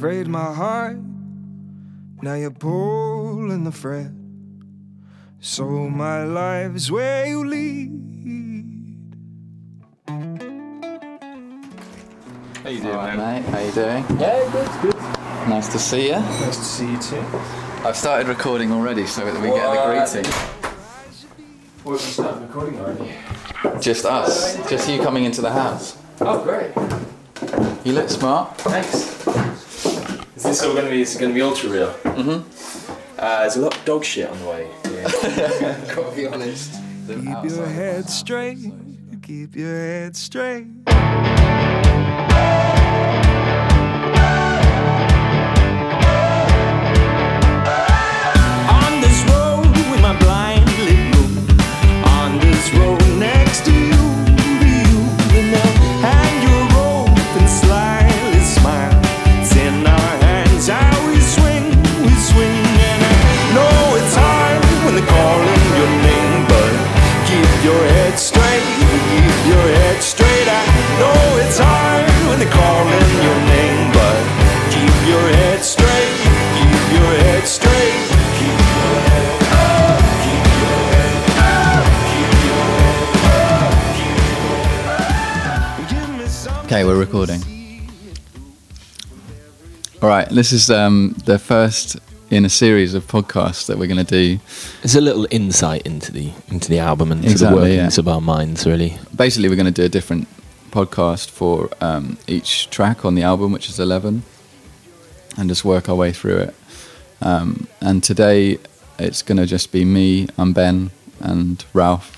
frayed my heart. Now you're pulling the thread. So my life's where you lead. How you doing, Alright, man? mate. How you doing? Yeah, good, good. Nice to see you. Nice to see you too. I've started recording already, so that we get the greeting. What, you started recording already? Just us. Just you coming into the house. Oh, great. You look smart. Thanks. Is this all gonna be? Is gonna be ultra real? Mm-hmm. Uh, there's a lot of dog shit on the way. Yeah. Gotta be honest. Keep your head straight. Keep your head straight. On this road with my blindly Okay, we're recording. All right, this is um, the first in a series of podcasts that we're going to do. It's a little insight into the into the album and Exactly, to the workings yeah. of our minds, really. Basically, we're going to do a different podcast for um, each track on the album, which is 11, and just work our way through it. Um, and today, it's going to just be me, I'm Ben, and Ralph.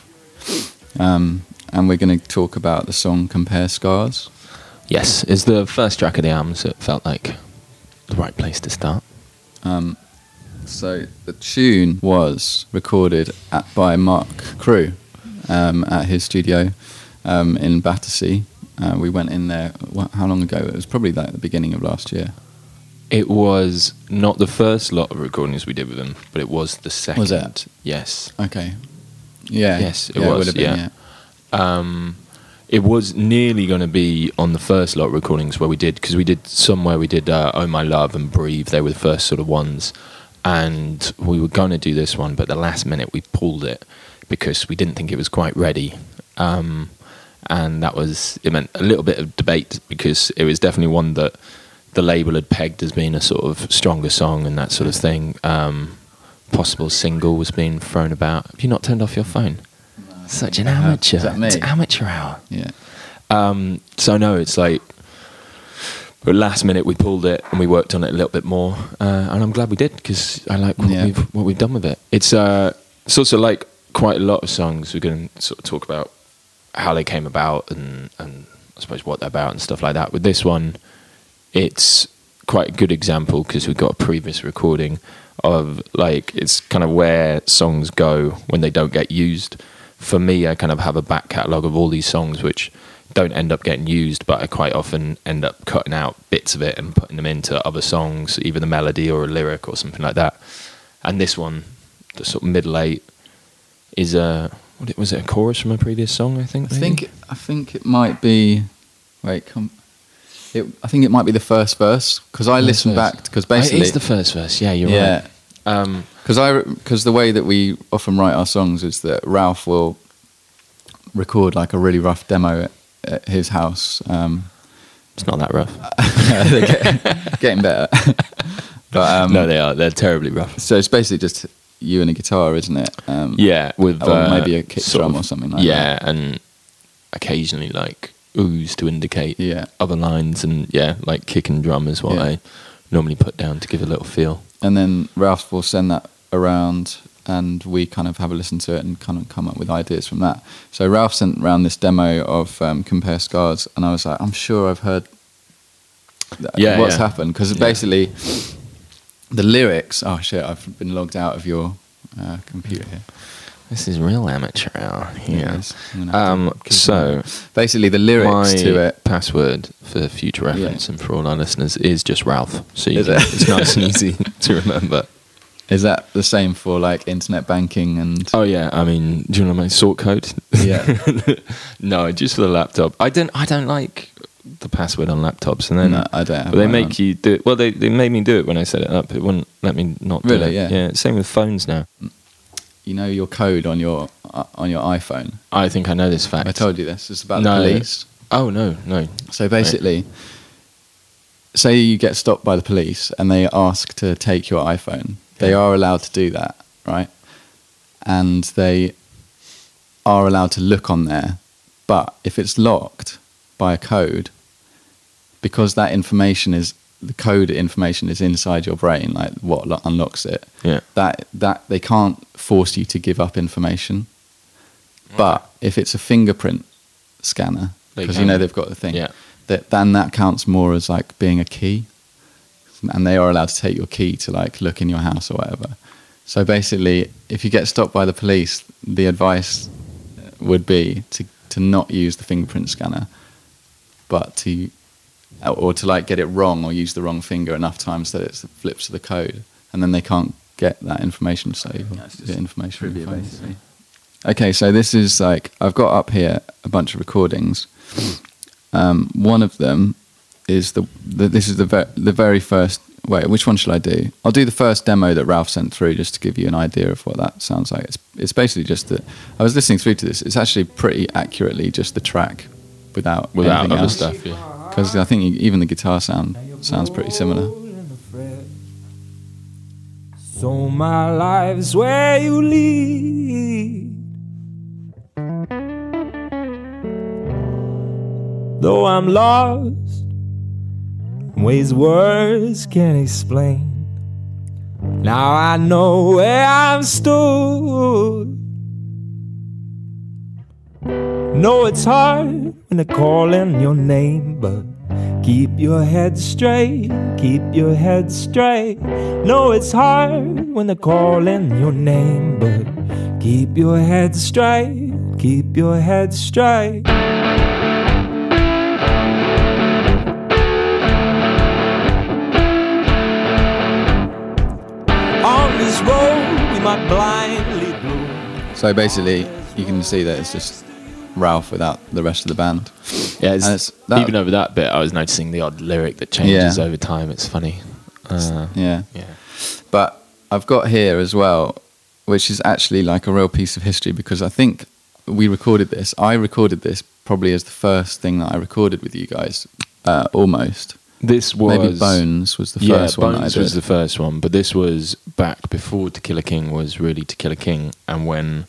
Um, and we're going to talk about the song Compare Scars. Yes, it's the first track of the album, so it felt like the right place to start. Um, so the tune was recorded at, by Mark Crew um, at his studio um, in Battersea. Uh, we went in there. How long ago? It was probably like the beginning of last year. It was not the first lot of recordings we did with him, but it was the second. Was it? Yes. Okay. Yeah. Yes, it yeah, was, would have been. yeah. Yeah. Um, it was nearly going to be on the first lot of recordings where we did because we did somewhere we did uh, "Oh My Love" and "Breathe." They were the first sort of ones, and we were going to do this one, but the last minute we pulled it because we didn't think it was quite ready. Um, and that was it meant a little bit of debate because it was definitely one that the label had pegged as being a sort of stronger song and that sort of thing. Um, possible single was being thrown about. Have you not turned off your phone? Such an have. amateur. Is that me? It's amateur hour. Yeah. Um, so no, it's like, but last minute we pulled it and we worked on it a little bit more, uh, and I'm glad we did because I like what Yeah. we've what we've done with it. It's uh, it's also like quite a lot of songs. We're going to sort of talk about how they came about and and I suppose what they're about and stuff like that. With this one, it's quite a good example because we've got a previous recording of like it's kind of where songs go when they don't get used. For me, I kind of have a back catalogue of all these songs which don't end up getting used, but I quite often end up cutting out bits of it and putting them into other songs, either the melody or a lyric or something like that. And this one, the sort of middle eight, is a what was it a chorus from a previous song? I think. I maybe? think I think it might be. Wait, come. It, I think it might be the first verse because I First listened verse. back because Oh, basically it is the first verse. Yeah, you're yeah. right. Um, Because I because the way that we often write our songs is that Ralph will record like a really rough demo at, at his house. Um, it's not that rough. they're get- getting better, but um, no, they are. They're terribly rough. so it's basically just you and a guitar, isn't it? Um, Yeah, with Or uh, maybe a kick drum of- or something like that. yeah, and occasionally like ooze to indicate Yeah. other lines, and yeah, like kick and drum is what Yeah. I normally put down to give a little feel. and then Ralph will send that around, and we kind of have a listen to it and kind of come up with ideas from that. So Ralph sent around this demo of um, Compare Scars, and I was like, I'm sure I've heard Yeah, what's yeah. happened because Yeah. basically the lyrics. Oh shit! I've been logged out of your uh, computer here. This is real amateur hour. Yeah. is. I'm gonna have to Um, so Basically, the lyrics to it. password for future reference and for all our listeners is just Ralph. So you it? it's nice and easy to remember. Is that the same for like internet banking and? Oh yeah, I mean, do you know my sort code? Yeah. no, just for the laptop. I don't. I don't like the password on laptops, and then No, I don't But they make on. you do it. Well, they they made me do it when I set it up. It wouldn't let me not. do it. Yeah. Yeah. Same with phones now. You know your code on your uh, on your iPhone. I think I know this fact. I told you this. It's about No. the police. Oh no, no. So basically, say you get stopped by the police and they ask to take your iPhone. They are allowed to do that, right? And they are allowed to look on there. But if it's locked by a code, because that information is the code information is inside your brain, like what lo- unlocks it. Yeah. That that they can't force you to give up information. But if it's a fingerprint scanner, because you know they've got the thing, Yeah. that then that counts more as like being a key, and they are allowed to take your key to like look in your house or whatever. So basically, if you get stopped by the police, the advice would be to to not use the fingerprint scanner, but to or to like get it wrong or use the wrong finger enough times that it flips to the code, and then they can't get that information. So you get information. trivia, basically. Okay, so this is like I've got up here a bunch of recordings. Um, one of them is the, the this is the ver- the very first. Wait, which one should I do? I'll do the first demo that Ralph sent through just to give you an idea of what that sounds like. It's it's basically just that I was listening through to this. It's actually pretty accurately just the track without Without anything other else. stuff. Yeah. Because I think even the guitar sound sounds pretty similar. So my life's where you lead. Though I'm lost in ways words can't explain. Now I know where I've stood. Know it's hard when they're calling your name, but keep your head straight, keep your head straight. Know it's hard when they're calling your name, but keep your head straight, keep your head straight. On this we might blindly blow. So basically, you can see that it's just Ralph without the rest of the band. Yeah. It's, it's- that- even over that bit, I was noticing the odd lyric that changes Yeah. over time. It's funny. Uh, Yeah. yeah. But I've got here as well, which is actually like a real piece of history because I think we recorded this. I recorded this probably as the first thing that I recorded with you guys, uh, almost. This was Maybe Bones was the yeah, first one that Bones was the first one, but this was back before To Kill a King was really To Kill a King, and when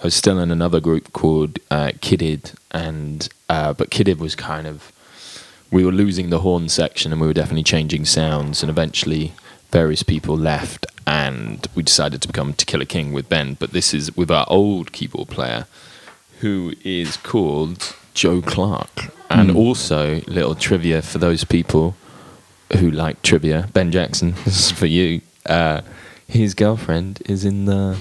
I was still in another group called uh, Kidded, and uh, but Kidded was kind of we were losing the horn section, and we were definitely changing sounds, and eventually various people left, and we decided to become To Kill a King with Ben. But this is with our old keyboard player, who is called Joe Clark. And Hmm. also, little trivia for those people who like trivia. Ben Jackson, this is for you. Uh, his girlfriend is in the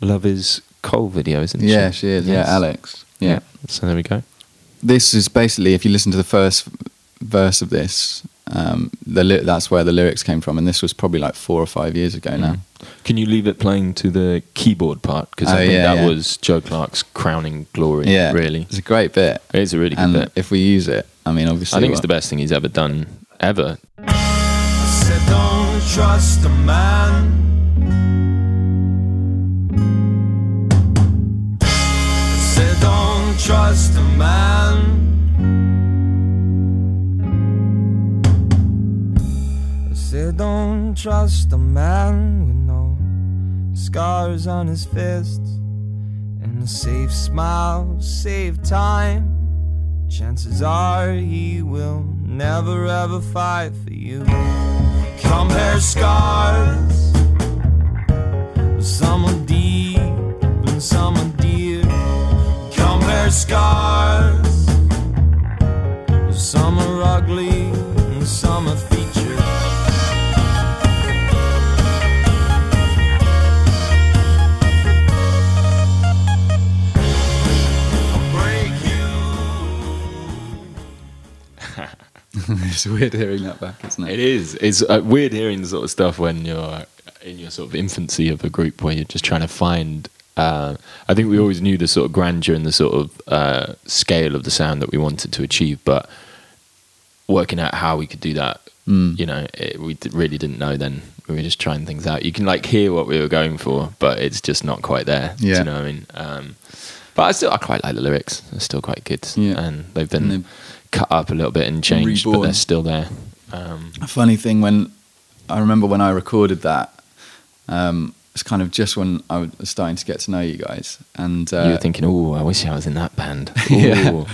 Love Is Coal video, isn't she? yeah, she is. Yes. Yeah, Alex. Yeah. So there we go. This is basically, if you listen to the first verse of this, um, the ly- that's where the lyrics came from, and this was probably like four or five years ago now. Can you leave it playing to the keyboard part? Because Oh, I think yeah, that yeah. was Joe Clark's crowning glory. Yeah, really. it's a great bit. It's a really good and bit. if we use it, I mean, obviously, I think it's the best thing he's ever done, ever. said don't trust a man said don't trust a man don't trust a man with no scars on his fists and a safe smile, save time Chances are he will never ever fight for you. Compare scars. Some are deep and some are dear. Compare scars. it's weird hearing that back, isn't it? It is. It's uh, weird hearing the sort of stuff when you're in your sort of infancy of a group where you're just trying to find. Uh, I think we always knew the sort of grandeur and the sort of uh, scale of the sound that we wanted to achieve, but working out how we could do that. Mm. You know, it, we d- really didn't know then. We were just trying things out. You can like hear what we were going for, but it's just not quite there. Do Yeah. you know what I mean? Um, but I still I quite like the lyrics. They're still quite good, Yeah. and they've been And cut up a little bit and changed, but they're still there. Um, A funny thing when I remember when I recorded that, um, it's kind of just when I was starting to get to know you guys, and uh, you were thinking, "Oh, I wish I was in that band." Yeah.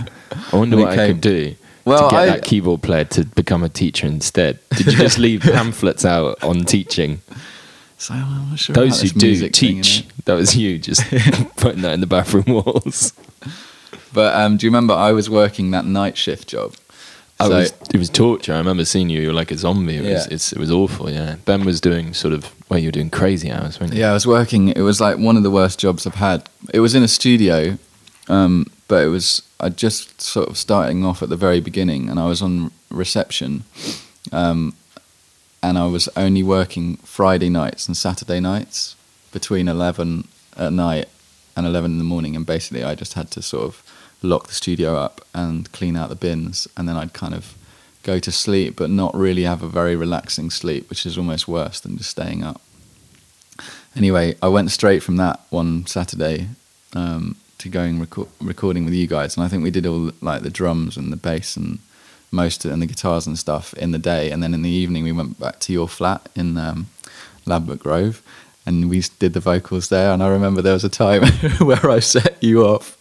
I wonder And it what I could do Well, to get I- that keyboard player to become a teacher instead. Did you just leave pamphlets out on teaching? so I'm not sure Those who do music thing, you teach, know. that was you just putting that in the bathroom walls. But um, do you remember I was working that night shift job? I So- was, it was torture. I remember seeing you. You were like a zombie. It was, Yeah. it's, it was awful. Yeah. Ben was doing sort of well. You were doing crazy hours, weren't you? Yeah, I was working. It was like one of the worst jobs I've had. It was in a studio, um, but it was I just sort of starting off at the very beginning, and I was on reception, um, and I was only working Friday nights and Saturday nights between eleven at night and eleven in the morning, and basically I just had to sort of lock the studio up and clean out the bins, and then I'd kind of go to sleep, but not really have a very relaxing sleep, which is almost worse than just staying up anyway, I went straight from that one Saturday um, to going reco- recording with you guys, and I think we did all like the drums and the bass and most of, and the guitars and stuff in the day, and then in the evening we went back to your flat in um, Lambert Grove. And we did the vocals there, and I remember there was a time where I set you off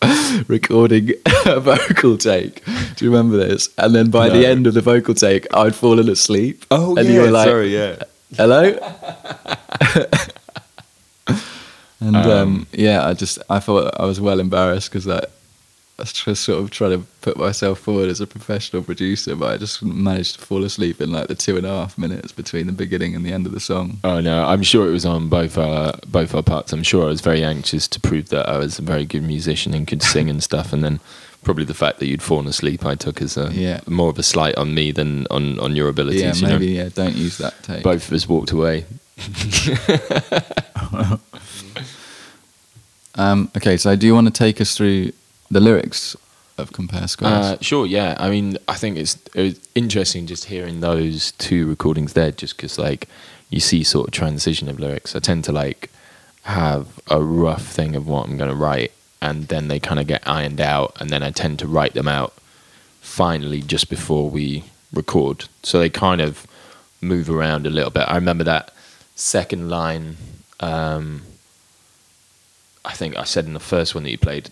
recording a vocal take. Do you remember this? And then by the end of the vocal take, I'd fallen asleep. Oh, and you were like, yeah. hello and um, Um, yeah i just i thought i was well embarrassed because I was just sort of trying to put myself forward as a professional producer but i just managed to fall asleep in like the two and a half minutes between the beginning and the end of the song Oh no, I'm sure it was on both our both our parts. I'm sure I was very anxious to prove that I was a very good musician and could sing and stuff. And then probably the fact that you'd fallen asleep, I took as a Yeah. more of a slight on me than on on your abilities. yeah you maybe know? yeah don't use that tape both of us walked away. um, okay so do you want to take us through the lyrics of compare scars Uh, sure, yeah. I mean, I think it's it was interesting just hearing those two recordings there, just because like you see sort of transition of lyrics. I tend to like have a rough thing of what I'm going to write, and then they kind of get ironed out, and then I tend to write them out finally just before we record. So they kind of move around a little bit. I remember that second line. Um, I think I said in the first one that you played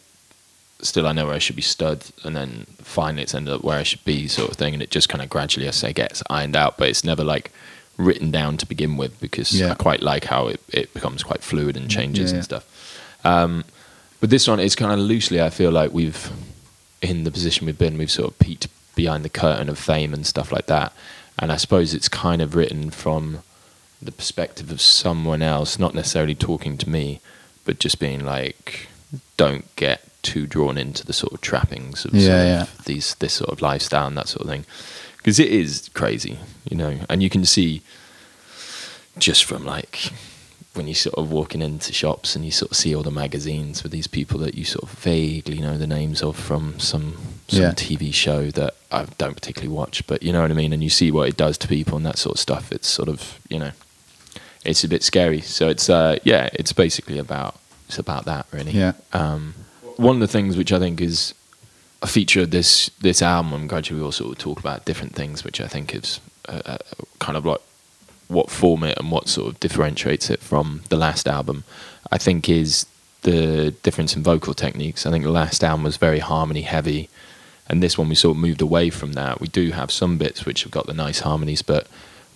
still I know where I should be stud, and then finally it's ended up where I should be, sort of thing. And it just kind of gradually, I say, gets ironed out, but it's never like written down to begin with because Yeah. I quite like how it, it becomes quite fluid and changes Yeah, and stuff. Um, but this one is kind of loosely, I feel like we've, in the position we've been, we've sort of peeked behind the curtain of fame and stuff like that. And I suppose it's kind of written from the perspective of someone else, not necessarily talking to me, but just being like, don't get too drawn into the sort of trappings of, Yeah, sort of yeah. these this sort of lifestyle and that sort of thing, because it is crazy, you know, and you can see just from like when you sort of walking into shops and you sort of see all the magazines with these people that you sort of vaguely know the names of from some some Yeah. TV show that I don't particularly watch, but you know what I mean, and you see what it does to people and that sort of stuff. It's sort of you know, it's a bit scary. So it's uh yeah, it's basically about it's about that really. Yeah. Um, one of the things which I think is a feature of this this album, gradually we also talk about different things, which I think is uh, uh, kind of like what form it and what sort of differentiates it from the last album. I think is the difference in vocal techniques. I think the last album was very harmony heavy, and this one we sort of moved away from that. We do have some bits which have got the nice harmonies, but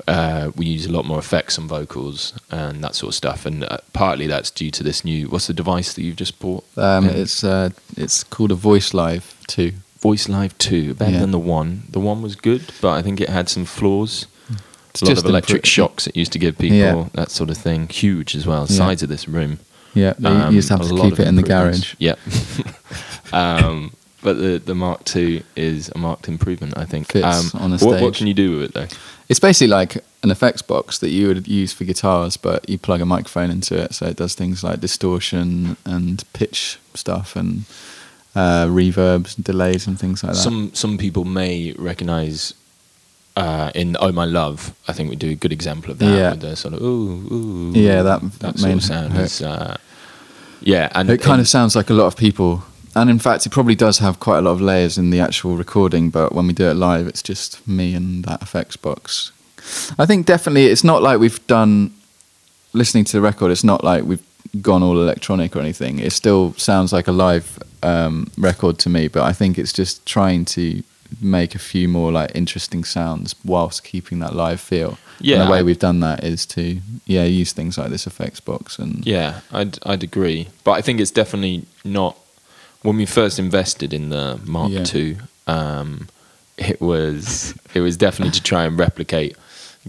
uh, we use a lot more effects on vocals and that sort of stuff. And uh, partly that's due to this new. What's the device that you've just bought? um, Yeah. it's uh, it's called a voice live Two. Voice Live 2, better Yeah. than the one. The one was good, but I think it had some flaws. It's a lot just of electric shocks it used to give people, Yeah. that sort of thing. Huge as well, size of this room. yeah you- Um, you just have to keep it in the garage Yeah. um, but the, the Mark II is a marked improvement, I think. Fits um, on a what, what can you do with it, though? It's basically like an effects box that you would use for guitars, but you plug a microphone into it, so it does things like distortion and pitch stuff and uh, reverbs, and delays, and things like that. Some some people may recognize uh, in "Oh My Love," I think we do a good example of that Yeah. with the sort of ooh ooh. Yeah, that that main sort of sound hook. is. Uh, yeah, and It kind and- of sounds like a lot of people, and in fact, it probably does have quite a lot of layers in the actual recording. But when we do it live, it's just me and that effects box. I think definitely it's not like we've done. Listening to the record, it's not like we've gone all electronic or anything. It still sounds like a live um, record to me, but I think it's just trying to make a few more like interesting sounds whilst keeping that live feel. Yeah, and the way I- we've done that is to yeah use things like this effects box and Yeah, I'd I'd agree, but I think it's definitely not. When we first invested in the Mark Yeah. II, um, it was it was definitely to try and replicate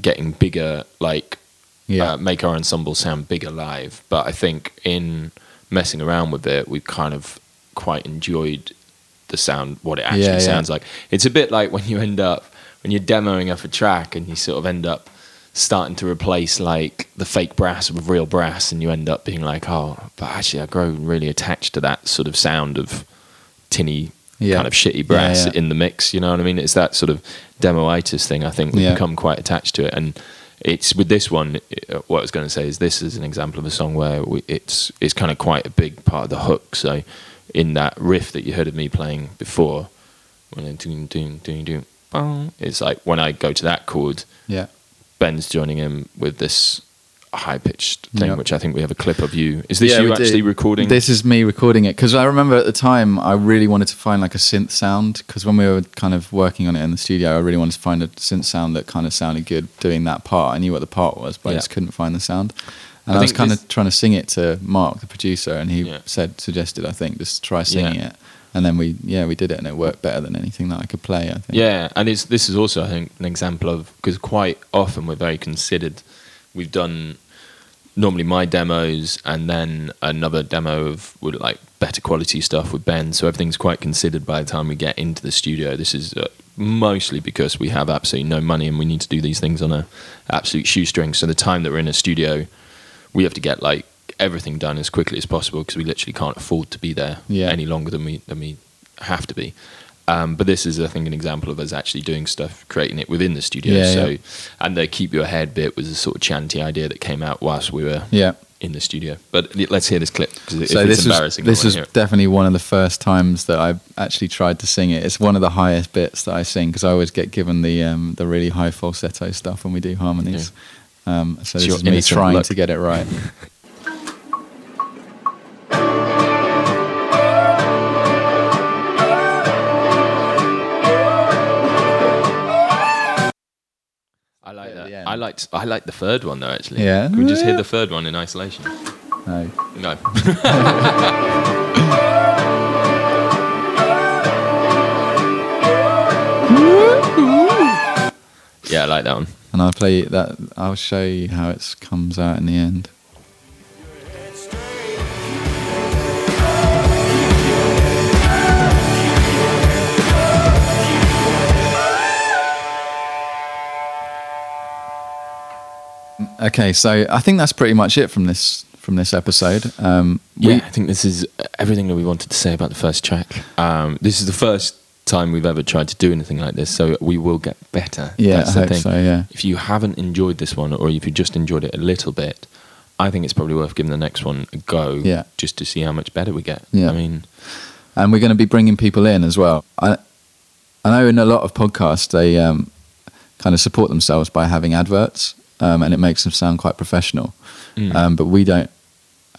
getting bigger, like Yeah. uh, make our ensemble sound bigger live. But I think in messing around with it, we've kind of quite enjoyed the sound, what it actually yeah. sounds like. It's a bit like when you end up when you're demoing off a track and you sort of end up starting to replace like the fake brass with real brass and you end up being like oh but actually i grow really attached to that sort of sound of tinny Yeah. kind of shitty brass yeah. in the mix you know what i mean it's that sort of demoitis thing i think Yeah. become quite attached to it and it's with this one what i was going to say is this is an example of a song where we, it's it's kind of quite a big part of the hook so in that riff that you heard of me playing before when it's like when i go to that chord yeah. Ben's joining in with this high pitched thing, Yep. which I think we have a clip of you. Is this Yeah, you actually recording? This is me recording it because I remember at the time I really wanted to find like a synth sound because when we were kind of working on it in the studio, I really wanted to find a synth sound that kind of sounded good doing that part. I knew what the part was, but I just couldn't find the sound. And I, was kind this- of trying to sing it to Mark, the producer, and he Yeah. said suggested I think just try singing Yeah. it. And then we yeah we did it and it worked better than anything that I could play. I think. yeah, and it's this is also I think an example of because quite often we're very considered. We've done normally my demos and then another demo of like better quality stuff with Ben. So everything's quite considered by the time we get into the studio. This is uh, mostly because we have absolutely no money and we need to do these things on a absolute shoestring. So the time that we're in a studio, we have to get like everything done as quickly as possible because we literally can't afford to be there Yeah. any longer than we than we have to be. Um, but this is, I think, an example of us actually doing stuff, creating it within the studio. Yeah, so, yeah. and the keep your head bit was a sort of chanty idea that came out whilst we were Yeah. in the studio. But let's hear this clip because so if this it's was embarrassing, this I was wanna definitely one of the first times that I actually tried to sing it. It's one of the highest bits that I sing because I always get given the um, the really high falsetto stuff when we do harmonies. Um, so It's this is me trying look. to get it right. like at that. the end. I liked. Like the third one though. Actually, Yeah? Can we just hear the third one in isolation? No. No. yeah, I like that one. And I'll play that. I'll show you how it comes out in the end. Okay, so I think that's pretty much it from this from this episode. Um, we- Yeah, I think this is everything that we wanted to say about the first track. Um, this is the first time we've ever tried to do anything like this, so we will get better. Yeah, That's I the hope thing. so, yeah. If you haven't enjoyed this one, or if you just enjoyed it a little bit, I think it's probably worth giving the next one a go. Yeah. just to see how much better we get. Yeah. I mean, and we're going to be bringing people in as well. I, I know in a lot of podcasts they um, kind of support themselves by having adverts, um, and it makes them sound quite professional. Mm. Um, but we don't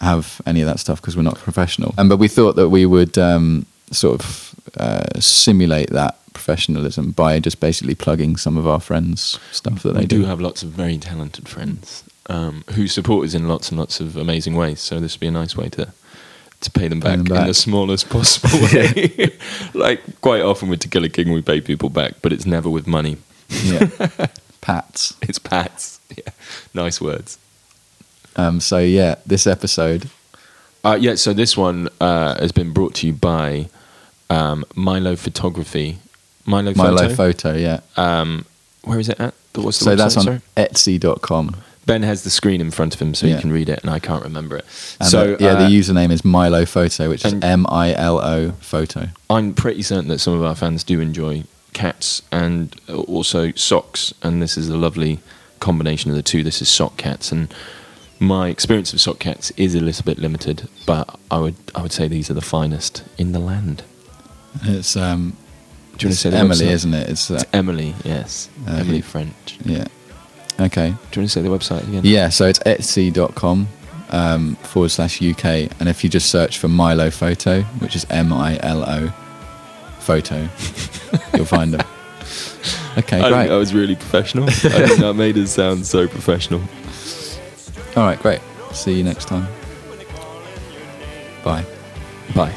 have any of that stuff because we're not professional. And but we thought that we would um, sort of uh, simulate that professionalism by just basically plugging some of our friends' stuff that they do. we do have lots of very talented friends um, who support us in lots and lots of amazing ways. So this would be a nice way to to pay them Pay back, them in the smallest possible way. like quite often with To Kill a King, we pay people back, but it's never with money. yeah, pats. It's pats. Yeah, nice words. Um, so yeah, this episode. Uh, yeah, so this one uh, has been brought to you by um, Milo Photography. Milo, Milo Photo. photo, yeah. Um, where is it at? What's the So website, that's on sorry? Etsy.com. Ben has the screen in front of him, so Yeah. you can read it, and I can't remember it. And so the, yeah, uh, the username is Milo Photo, which is M I L O Photo. I'm pretty certain that some of our fans do enjoy cats and also socks, and this is a lovely combination of the two. This is sock cats, and my experience of sock cats is a little bit limited, but I would I would say these are the finest in the land. It's um, Do you want to say Emily, website? isn't it? It's uh, It's Emily, yes, Uh, Emily French. yeah. Okay. Do you want to say the website again? Yeah, so it's etsy.com um, forward slash UK. And if you just search for Milo Photo, which is M I L O photo, you'll find them. Okay, I great. think I was really professional. I think that made us sound so professional. All right, great. See you next time. Bye. Bye.